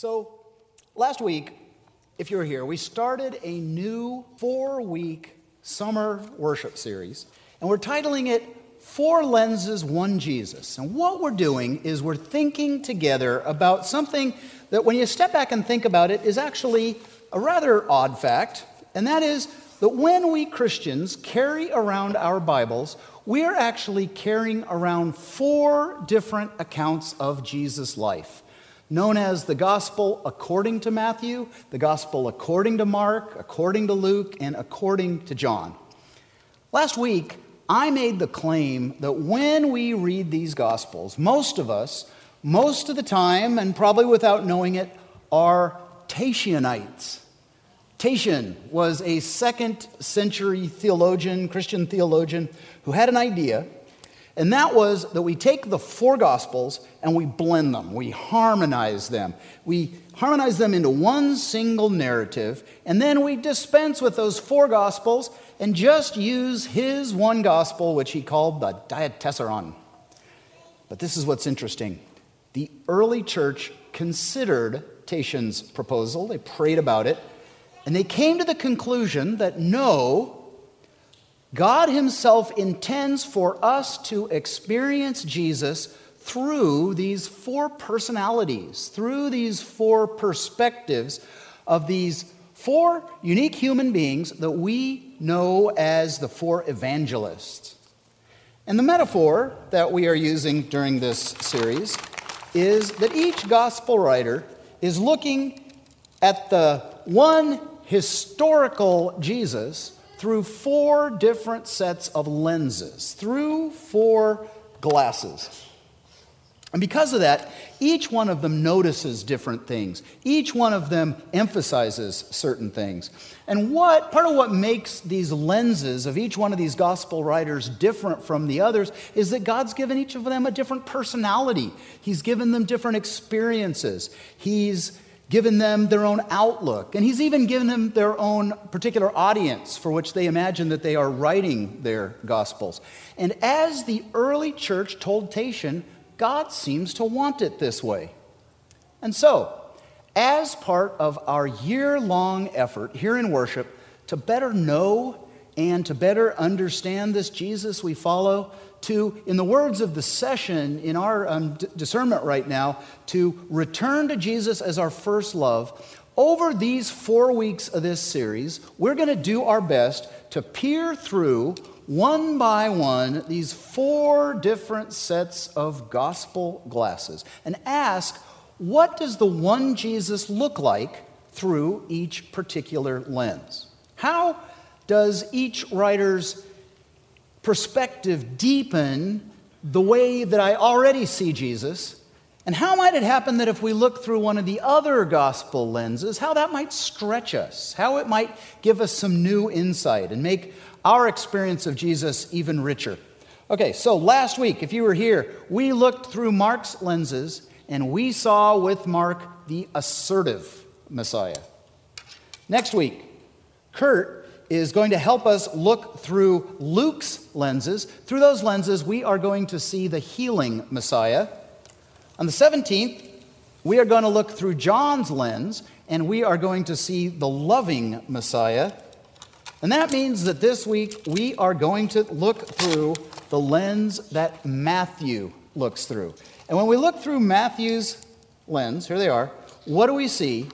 So, last week, if you were here, we started a new four week summer worship series, and we're titling it Four Lenses, One Jesus. And what we're doing is we're thinking together about something that, when you step back and think about it, is actually a rather odd fact, and that is that when we Christians carry around our Bibles, we are actually carrying around four different accounts of Jesus' life known as the Gospel according to Matthew, the Gospel according to Mark, according to Luke, and according to John. Last week, I made the claim that when we read these Gospels, most of us, most of the time, and probably without knowing it, are Tatianites. Tatian was a second century theologian, Christian theologian, who had an idea and that was that we take the four Gospels and we blend them, we harmonize them. We harmonize them into one single narrative, and then we dispense with those four Gospels and just use his one Gospel, which he called the Diatessaron. But this is what's interesting. The early church considered Tatian's proposal, they prayed about it, and they came to the conclusion that no, God Himself intends for us to experience Jesus through these four personalities, through these four perspectives of these four unique human beings that we know as the four evangelists. And the metaphor that we are using during this series is that each gospel writer is looking at the one historical Jesus through four different sets of lenses, through four glasses. And because of that, each one of them notices different things. Each one of them emphasizes certain things. And what part of what makes these lenses of each one of these gospel writers different from the others is that God's given each of them a different personality. He's given them different experiences. He's given them their own outlook, and he's even given them their own particular audience for which they imagine that they are writing their gospels. And as the early church told Tatian, God seems to want it this way. And so, as part of our year long effort here in worship to better know and to better understand this Jesus we follow, to, in the words of the session in our um, d- discernment right now, to return to Jesus as our first love. Over these four weeks of this series, we're going to do our best to peer through one by one these four different sets of gospel glasses and ask what does the one Jesus look like through each particular lens? How does each writer's perspective deepen the way that I already see Jesus? And how might it happen that if we look through one of the other gospel lenses, how that might stretch us, how it might give us some new insight and make our experience of Jesus even richer? Okay, so last week, if you were here, we looked through Mark's lenses and we saw with Mark the assertive Messiah. Next week, Kurt is going to help us look through Luke's lenses. Through those lenses, we are going to see the healing Messiah. On the 17th, we are going to look through John's lens, and we are going to see the loving Messiah. And that means that this week we are going to look through the lens that Matthew looks through. And when we look through Matthew's lens, here they are, what do we see?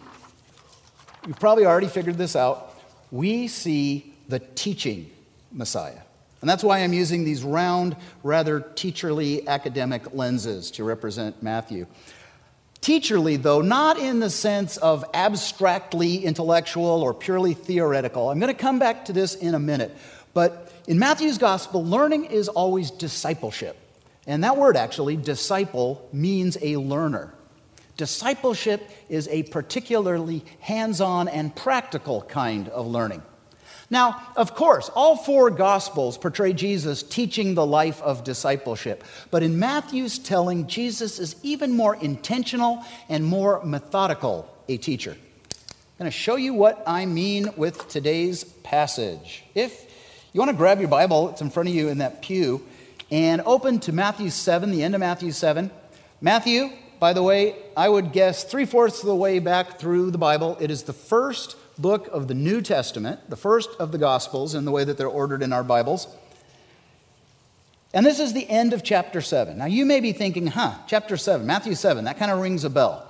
You've probably already figured this out we see the teaching Messiah. And that's why I'm using these round, rather teacherly academic lenses to represent Matthew. Teacherly, though, not in the sense of abstractly intellectual or purely theoretical. I'm going to come back to this in a minute. But in Matthew's gospel, learning is always discipleship. And that word actually, disciple, means a learner. Discipleship is a particularly hands on and practical kind of learning. Now, of course, all four Gospels portray Jesus teaching the life of discipleship. But in Matthew's telling, Jesus is even more intentional and more methodical a teacher. I'm going to show you what I mean with today's passage. If you want to grab your Bible, it's in front of you in that pew, and open to Matthew 7, the end of Matthew 7. Matthew by the way, I would guess three fourths of the way back through the Bible. It is the first book of the New Testament, the first of the Gospels in the way that they're ordered in our Bibles. And this is the end of chapter 7. Now, you may be thinking, huh, chapter 7, Matthew 7, that kind of rings a bell.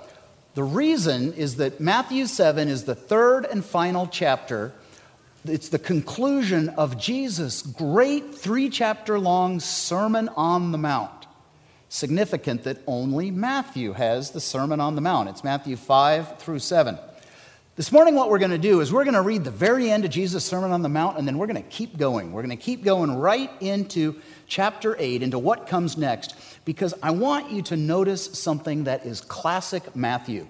The reason is that Matthew 7 is the third and final chapter. It's the conclusion of Jesus' great three chapter long Sermon on the Mount. Significant that only Matthew has the Sermon on the Mount. It's Matthew 5 through 7. This morning, what we're going to do is we're going to read the very end of Jesus' Sermon on the Mount, and then we're going to keep going. We're going to keep going right into chapter 8, into what comes next, because I want you to notice something that is classic Matthew.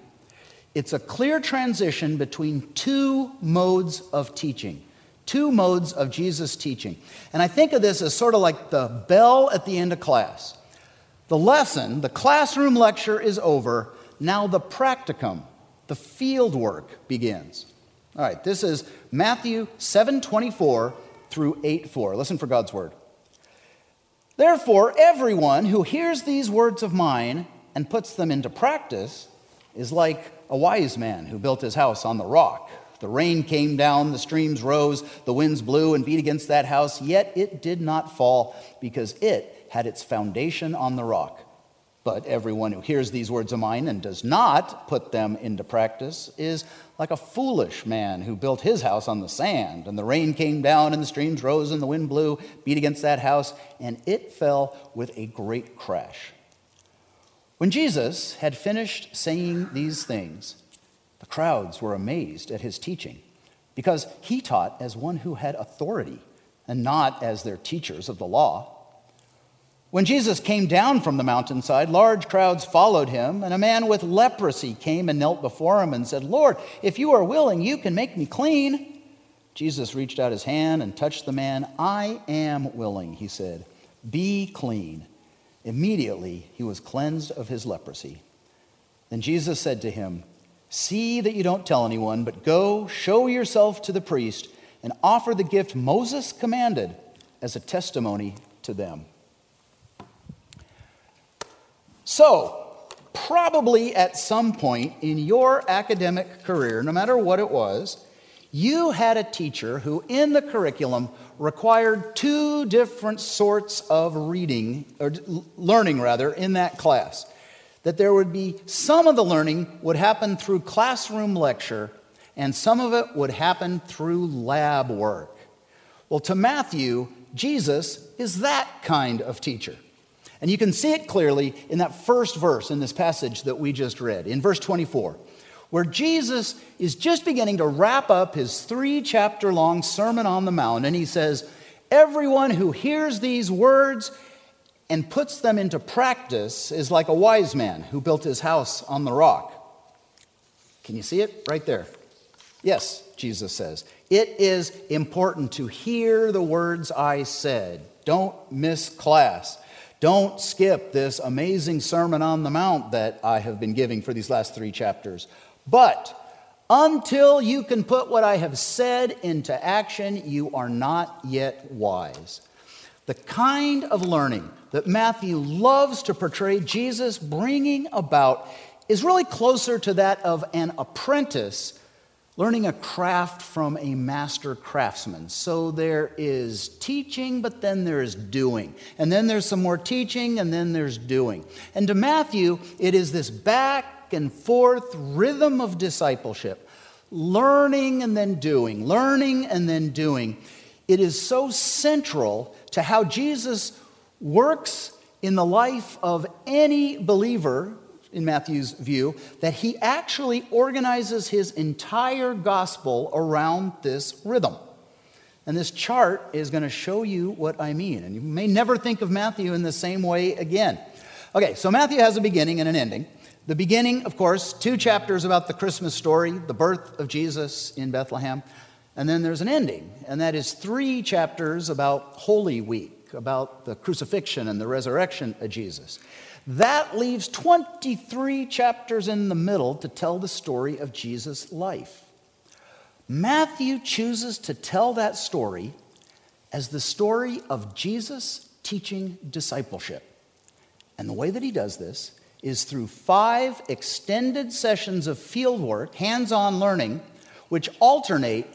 It's a clear transition between two modes of teaching, two modes of Jesus' teaching. And I think of this as sort of like the bell at the end of class. The lesson, the classroom lecture is over. Now the practicum, the field work begins. All right, this is Matthew 7:24 through 8:4. Listen for God's word. Therefore, everyone who hears these words of mine and puts them into practice is like a wise man who built his house on the rock. The rain came down, the streams rose, the winds blew and beat against that house, yet it did not fall because it had its foundation on the rock. But everyone who hears these words of mine and does not put them into practice is like a foolish man who built his house on the sand. And the rain came down, and the streams rose, and the wind blew, beat against that house, and it fell with a great crash. When Jesus had finished saying these things, the crowds were amazed at his teaching, because he taught as one who had authority and not as their teachers of the law. When Jesus came down from the mountainside, large crowds followed him, and a man with leprosy came and knelt before him and said, Lord, if you are willing, you can make me clean. Jesus reached out his hand and touched the man. I am willing, he said. Be clean. Immediately he was cleansed of his leprosy. Then Jesus said to him, See that you don't tell anyone, but go, show yourself to the priest, and offer the gift Moses commanded as a testimony to them. So, probably at some point in your academic career, no matter what it was, you had a teacher who, in the curriculum, required two different sorts of reading, or learning rather, in that class. That there would be some of the learning would happen through classroom lecture, and some of it would happen through lab work. Well, to Matthew, Jesus is that kind of teacher. And you can see it clearly in that first verse in this passage that we just read, in verse 24, where Jesus is just beginning to wrap up his three chapter long Sermon on the Mount. And he says, Everyone who hears these words and puts them into practice is like a wise man who built his house on the rock. Can you see it? Right there. Yes, Jesus says. It is important to hear the words I said. Don't miss class. Don't skip this amazing Sermon on the Mount that I have been giving for these last three chapters. But until you can put what I have said into action, you are not yet wise. The kind of learning that Matthew loves to portray Jesus bringing about is really closer to that of an apprentice learning a craft from a master craftsman. So there is teaching, but then there's doing. And then there's some more teaching, and then there's doing. And to Matthew, it is this back and forth rhythm of discipleship learning and then doing, learning and then doing. It is so central to how Jesus works in the life of any believer in Matthew's view, that he actually organizes his entire gospel around this rhythm. And this chart is going to show you what I mean. And you may never think of Matthew in the same way again. Okay, so Matthew has a beginning and an ending. The beginning, of course, two chapters about the Christmas story, the birth of Jesus in Bethlehem. And then there's an ending, and that is three chapters about Holy Week, about the crucifixion and the resurrection of Jesus. That leaves 23 chapters in the middle to tell the story of Jesus' life. Matthew chooses to tell that story as the story of Jesus teaching discipleship. And the way that he does this is through five extended sessions of fieldwork, hands on learning, which alternate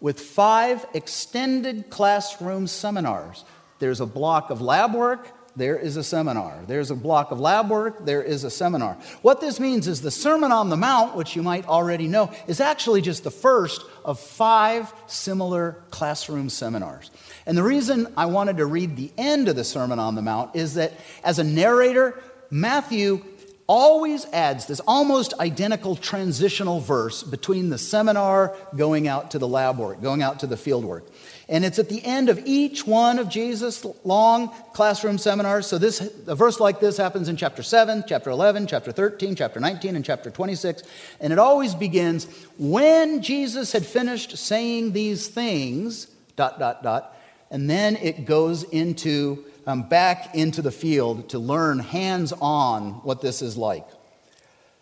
with five extended classroom seminars. There's a block of lab work, there is a seminar. There's a block of lab work, there is a seminar. What this means is the Sermon on the Mount, which you might already know, is actually just the first of five similar classroom seminars. And the reason I wanted to read the end of the Sermon on the Mount is that as a narrator, Matthew always adds this almost identical transitional verse between the seminar going out to the lab work, going out to the field work. And it's at the end of each one of Jesus' long classroom seminars. So this a verse like this happens in chapter 7, chapter 11, chapter 13, chapter 19, and chapter 26. And it always begins when Jesus had finished saying these things, dot, dot, dot. And then it goes into um, back into the field to learn hands on what this is like.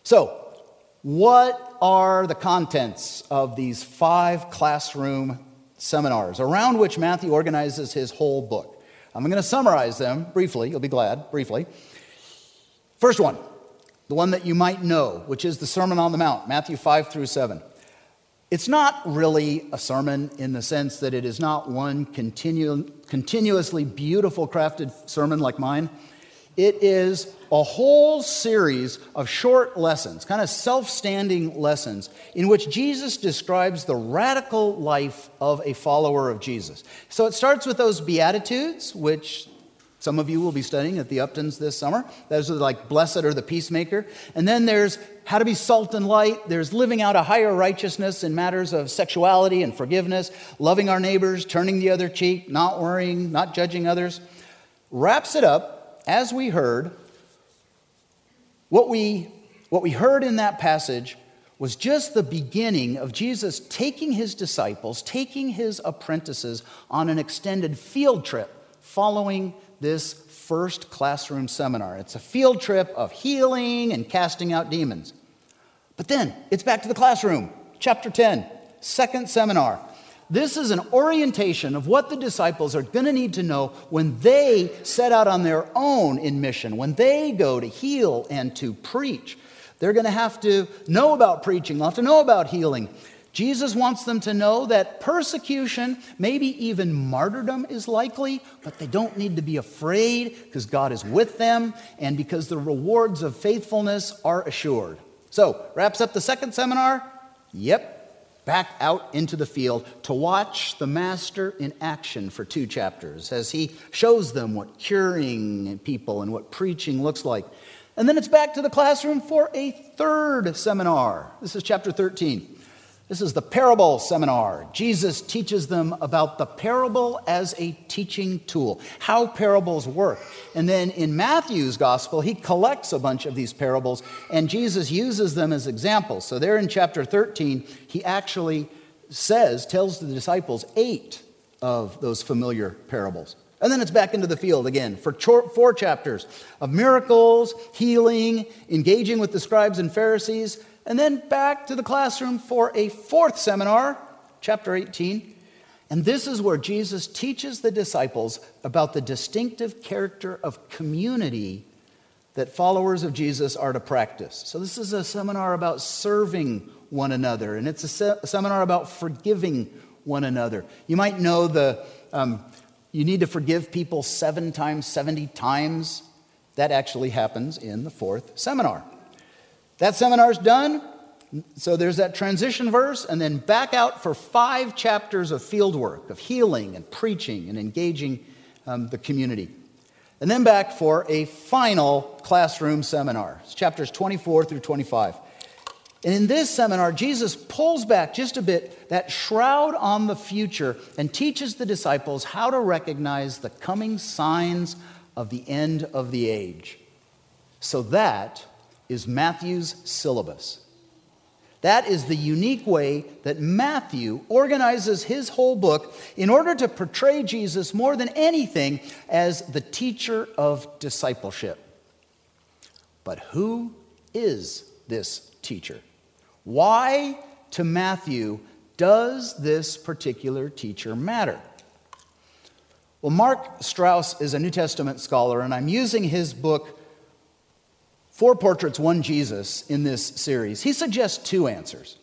So, what are the contents of these five classroom seminars around which Matthew organizes his whole book? I'm going to summarize them briefly. You'll be glad, briefly. First one, the one that you might know, which is the Sermon on the Mount, Matthew 5 through 7. It's not really a sermon in the sense that it is not one continu- continuously beautiful crafted sermon like mine. It is a whole series of short lessons, kind of self standing lessons, in which Jesus describes the radical life of a follower of Jesus. So it starts with those Beatitudes, which some of you will be studying at the Uptons this summer. Those are like, blessed are the peacemaker. And then there's how to be salt and light. There's living out a higher righteousness in matters of sexuality and forgiveness, loving our neighbors, turning the other cheek, not worrying, not judging others. Wraps it up, as we heard, what we, what we heard in that passage was just the beginning of Jesus taking his disciples, taking his apprentices on an extended field trip following this first classroom seminar. It's a field trip of healing and casting out demons. But then it's back to the classroom, chapter 10, second seminar. This is an orientation of what the disciples are going to need to know when they set out on their own in mission, when they go to heal and to preach. They're going to have to know about preaching, they'll have to know about healing. Jesus wants them to know that persecution, maybe even martyrdom, is likely, but they don't need to be afraid because God is with them and because the rewards of faithfulness are assured. So, wraps up the second seminar. Yep, back out into the field to watch the Master in action for two chapters as he shows them what curing people and what preaching looks like. And then it's back to the classroom for a third seminar. This is chapter 13. This is the parable seminar. Jesus teaches them about the parable as a teaching tool, how parables work. And then in Matthew's gospel, he collects a bunch of these parables and Jesus uses them as examples. So there in chapter 13, he actually says, tells the disciples eight of those familiar parables. And then it's back into the field again for four chapters of miracles, healing, engaging with the scribes and Pharisees, and then back to the classroom for a fourth seminar, chapter 18. And this is where Jesus teaches the disciples about the distinctive character of community that followers of Jesus are to practice. So, this is a seminar about serving one another, and it's a, se- a seminar about forgiving one another. You might know the um, you need to forgive people seven times, 70 times. That actually happens in the fourth seminar. That seminar's done. So there's that transition verse, and then back out for five chapters of field work, of healing and preaching and engaging um, the community. And then back for a final classroom seminar. It's chapters 24 through 25. And in this seminar, Jesus pulls back just a bit that shroud on the future and teaches the disciples how to recognize the coming signs of the end of the age. So that is Matthew's syllabus. That is the unique way that Matthew organizes his whole book in order to portray Jesus more than anything as the teacher of discipleship. But who is this teacher? Why to Matthew does this particular teacher matter? Well, Mark Strauss is a New Testament scholar, and I'm using his book Four Portraits, One Jesus in this series, he suggests two answers.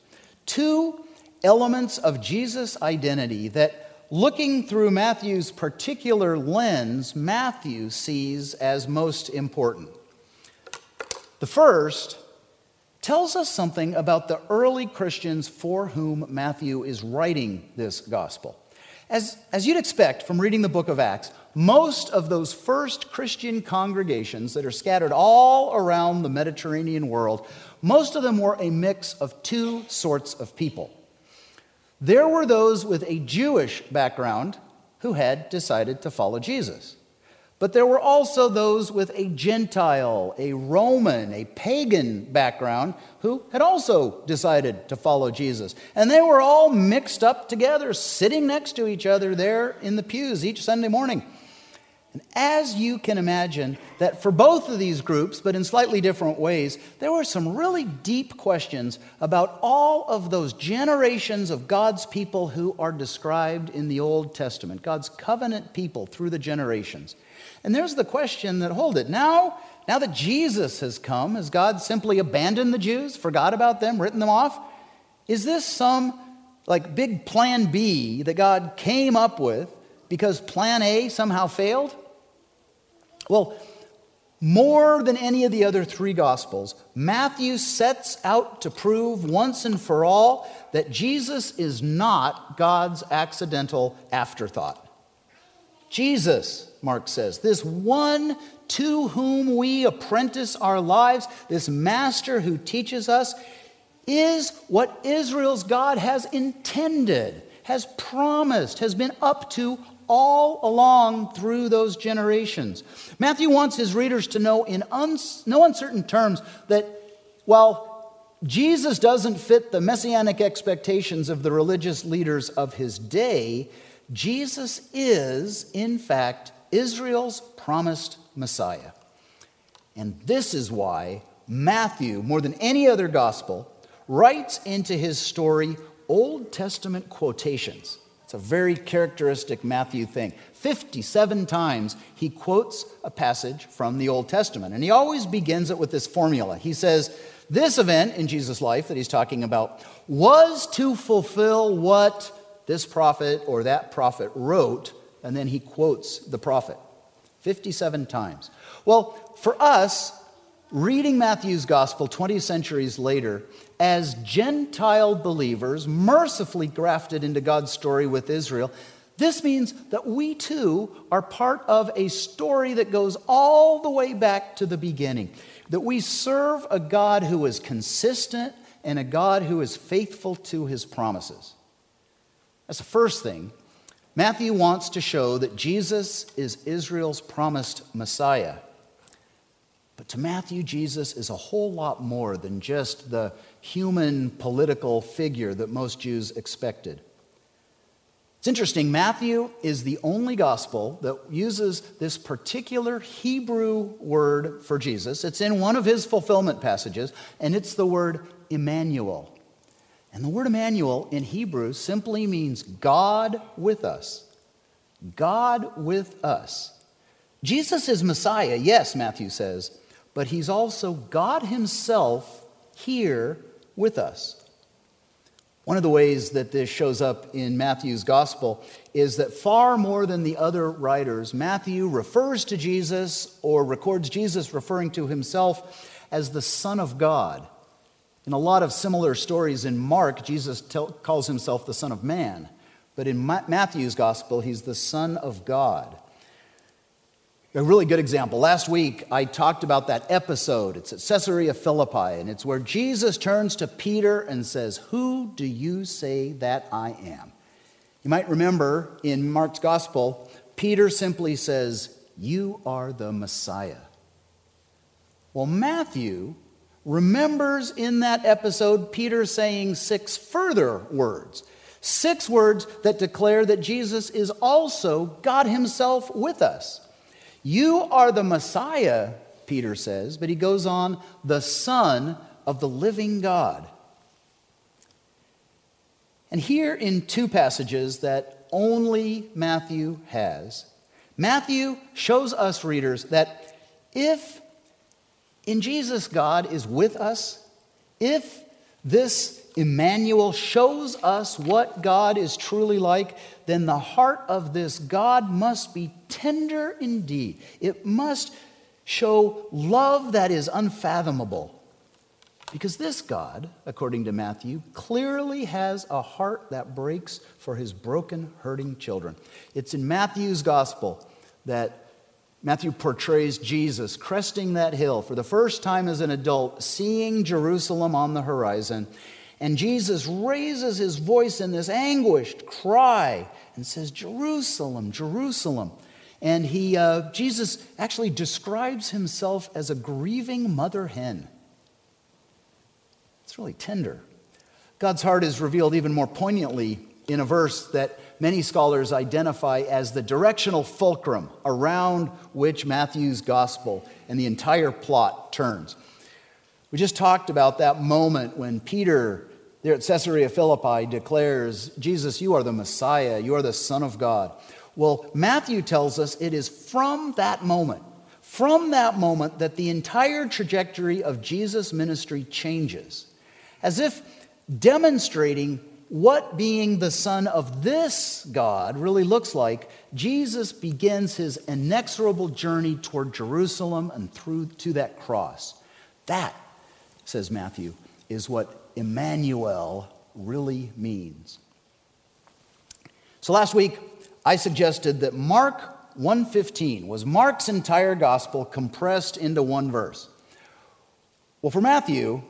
Two elements of Jesus' identity that, looking through Matthew's particular lens, Matthew sees as most important. The first tells us something about the early Christians for whom Matthew is writing this gospel. As, as you'd expect from reading the book of Acts, most of those first Christian congregations that are scattered all around the Mediterranean world, most of them were a mix of two sorts of people. There were those with a Jewish background who had decided to follow Jesus. But there were also those with a Gentile, a Roman, a pagan background who had also decided to follow Jesus. And they were all mixed up together, sitting next to each other there in the pews each Sunday morning. And as you can imagine, that for both of these groups, but in slightly different ways, there were some really deep questions about all of those generations of God's people who are described in the Old Testament, God's covenant people through the generations. And there's the question that hold it. Now, now that Jesus has come, has God simply abandoned the Jews, forgot about them, written them off? Is this some like big plan B that God came up with because plan A somehow failed? Well, more than any of the other three Gospels, Matthew sets out to prove once and for all that Jesus is not God's accidental afterthought. Jesus, Mark says, this one to whom we apprentice our lives, this master who teaches us, is what Israel's God has intended, has promised, has been up to all along through those generations. Matthew wants his readers to know in no uncertain terms that while Jesus doesn't fit the messianic expectations of the religious leaders of his day, Jesus is, in fact, Israel's promised Messiah. And this is why Matthew, more than any other gospel, writes into his story Old Testament quotations. It's a very characteristic Matthew thing. 57 times he quotes a passage from the Old Testament, and he always begins it with this formula. He says, This event in Jesus' life that he's talking about was to fulfill what this prophet or that prophet wrote, and then he quotes the prophet 57 times. Well, for us, reading Matthew's gospel 20 centuries later, as Gentile believers, mercifully grafted into God's story with Israel, this means that we too are part of a story that goes all the way back to the beginning. That we serve a God who is consistent and a God who is faithful to his promises. That's the first thing. Matthew wants to show that Jesus is Israel's promised Messiah. But to Matthew, Jesus is a whole lot more than just the human political figure that most Jews expected. It's interesting, Matthew is the only gospel that uses this particular Hebrew word for Jesus. It's in one of his fulfillment passages, and it's the word Emmanuel. And the word Emmanuel in Hebrew simply means God with us. God with us. Jesus is Messiah, yes, Matthew says, but he's also God himself here with us. One of the ways that this shows up in Matthew's gospel is that far more than the other writers, Matthew refers to Jesus or records Jesus referring to himself as the Son of God. In a lot of similar stories in Mark, Jesus tell, calls himself the Son of Man. But in Ma- Matthew's gospel, he's the Son of God. A really good example. Last week, I talked about that episode. It's at Caesarea Philippi, and it's where Jesus turns to Peter and says, Who do you say that I am? You might remember in Mark's gospel, Peter simply says, You are the Messiah. Well, Matthew remembers in that episode Peter saying six further words. Six words that declare that Jesus is also God Himself with us. You are the Messiah, Peter says, but he goes on, the Son of the living God. And here in two passages that only Matthew has, Matthew shows us readers that if in Jesus, God is with us. If this Emmanuel shows us what God is truly like, then the heart of this God must be tender indeed. It must show love that is unfathomable. Because this God, according to Matthew, clearly has a heart that breaks for his broken, hurting children. It's in Matthew's gospel that Matthew portrays Jesus cresting that hill for the first time as an adult, seeing Jerusalem on the horizon. And Jesus raises his voice in this anguished cry and says, Jerusalem, Jerusalem. And he, uh, Jesus actually describes himself as a grieving mother hen. It's really tender. God's heart is revealed even more poignantly in a verse that many scholars identify as the directional fulcrum around which Matthew's gospel and the entire plot turns. We just talked about that moment when Peter, there at Caesarea Philippi, declares, Jesus, you are the Messiah, you are the Son of God. Well, Matthew tells us it is from that moment, from that moment, that the entire trajectory of Jesus' ministry changes, as if demonstrating what being the Son of this God really looks like, Jesus begins his inexorable journey toward Jerusalem and through to that cross. That, says Matthew, is what Emmanuel really means. So last week, I suggested that Mark 115 was Mark's entire gospel compressed into one verse. Well, for Matthew,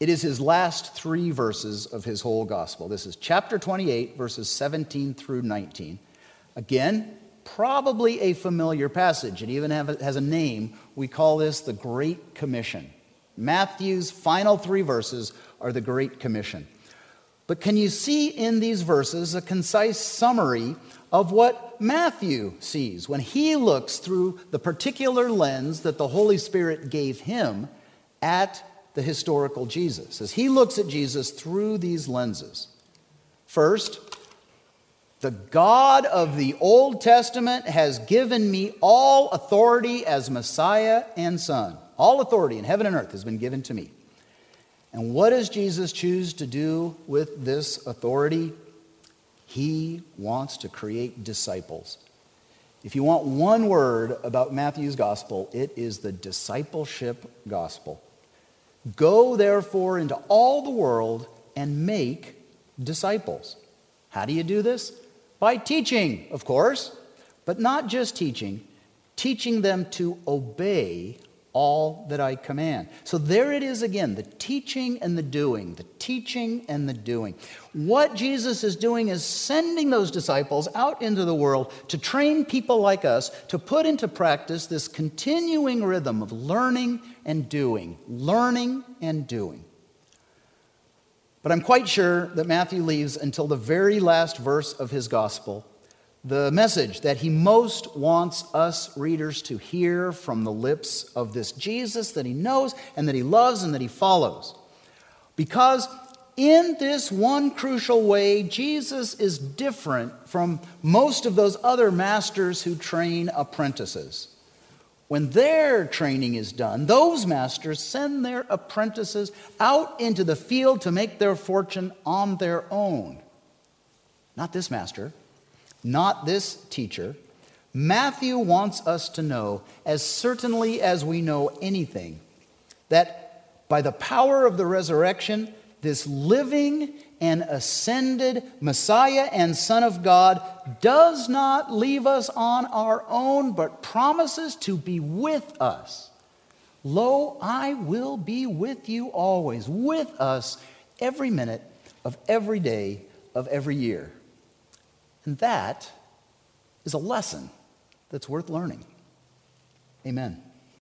it is his last three verses of his whole gospel. This is chapter 28, verses 17 through 19. Again, probably a familiar passage. It even has a name. We call this the Great Commission. Matthew's final three verses are the Great Commission. But can you see in these verses a concise summary of what Matthew sees when he looks through the particular lens that the Holy Spirit gave him at the historical Jesus, as he looks at Jesus through these lenses. First, the God of the Old Testament has given me all authority as Messiah and Son. All authority in heaven and earth has been given to me. And what does Jesus choose to do with this authority? He wants to create disciples. If you want one word about Matthew's gospel, it is the discipleship gospel. Go therefore into all the world and make disciples. How do you do this? By teaching, of course, but not just teaching, teaching them to obey all that I command. So there it is again the teaching and the doing, the teaching and the doing. What Jesus is doing is sending those disciples out into the world to train people like us to put into practice this continuing rhythm of learning and doing, learning and doing. But I'm quite sure that Matthew leaves until the very last verse of his gospel the message that he most wants us readers to hear from the lips of this Jesus that he knows and that he loves and that he follows. Because in this one crucial way, Jesus is different from most of those other masters who train apprentices. When their training is done, those masters send their apprentices out into the field to make their fortune on their own. Not this master not this teacher. Matthew wants us to know, as certainly as we know anything, that by the power of the resurrection, this living and ascended Messiah and Son of God does not leave us on our own, but promises to be with us. Lo, I will be with you always, with us every minute of every day of every year. And that is a lesson that's worth learning. Amen.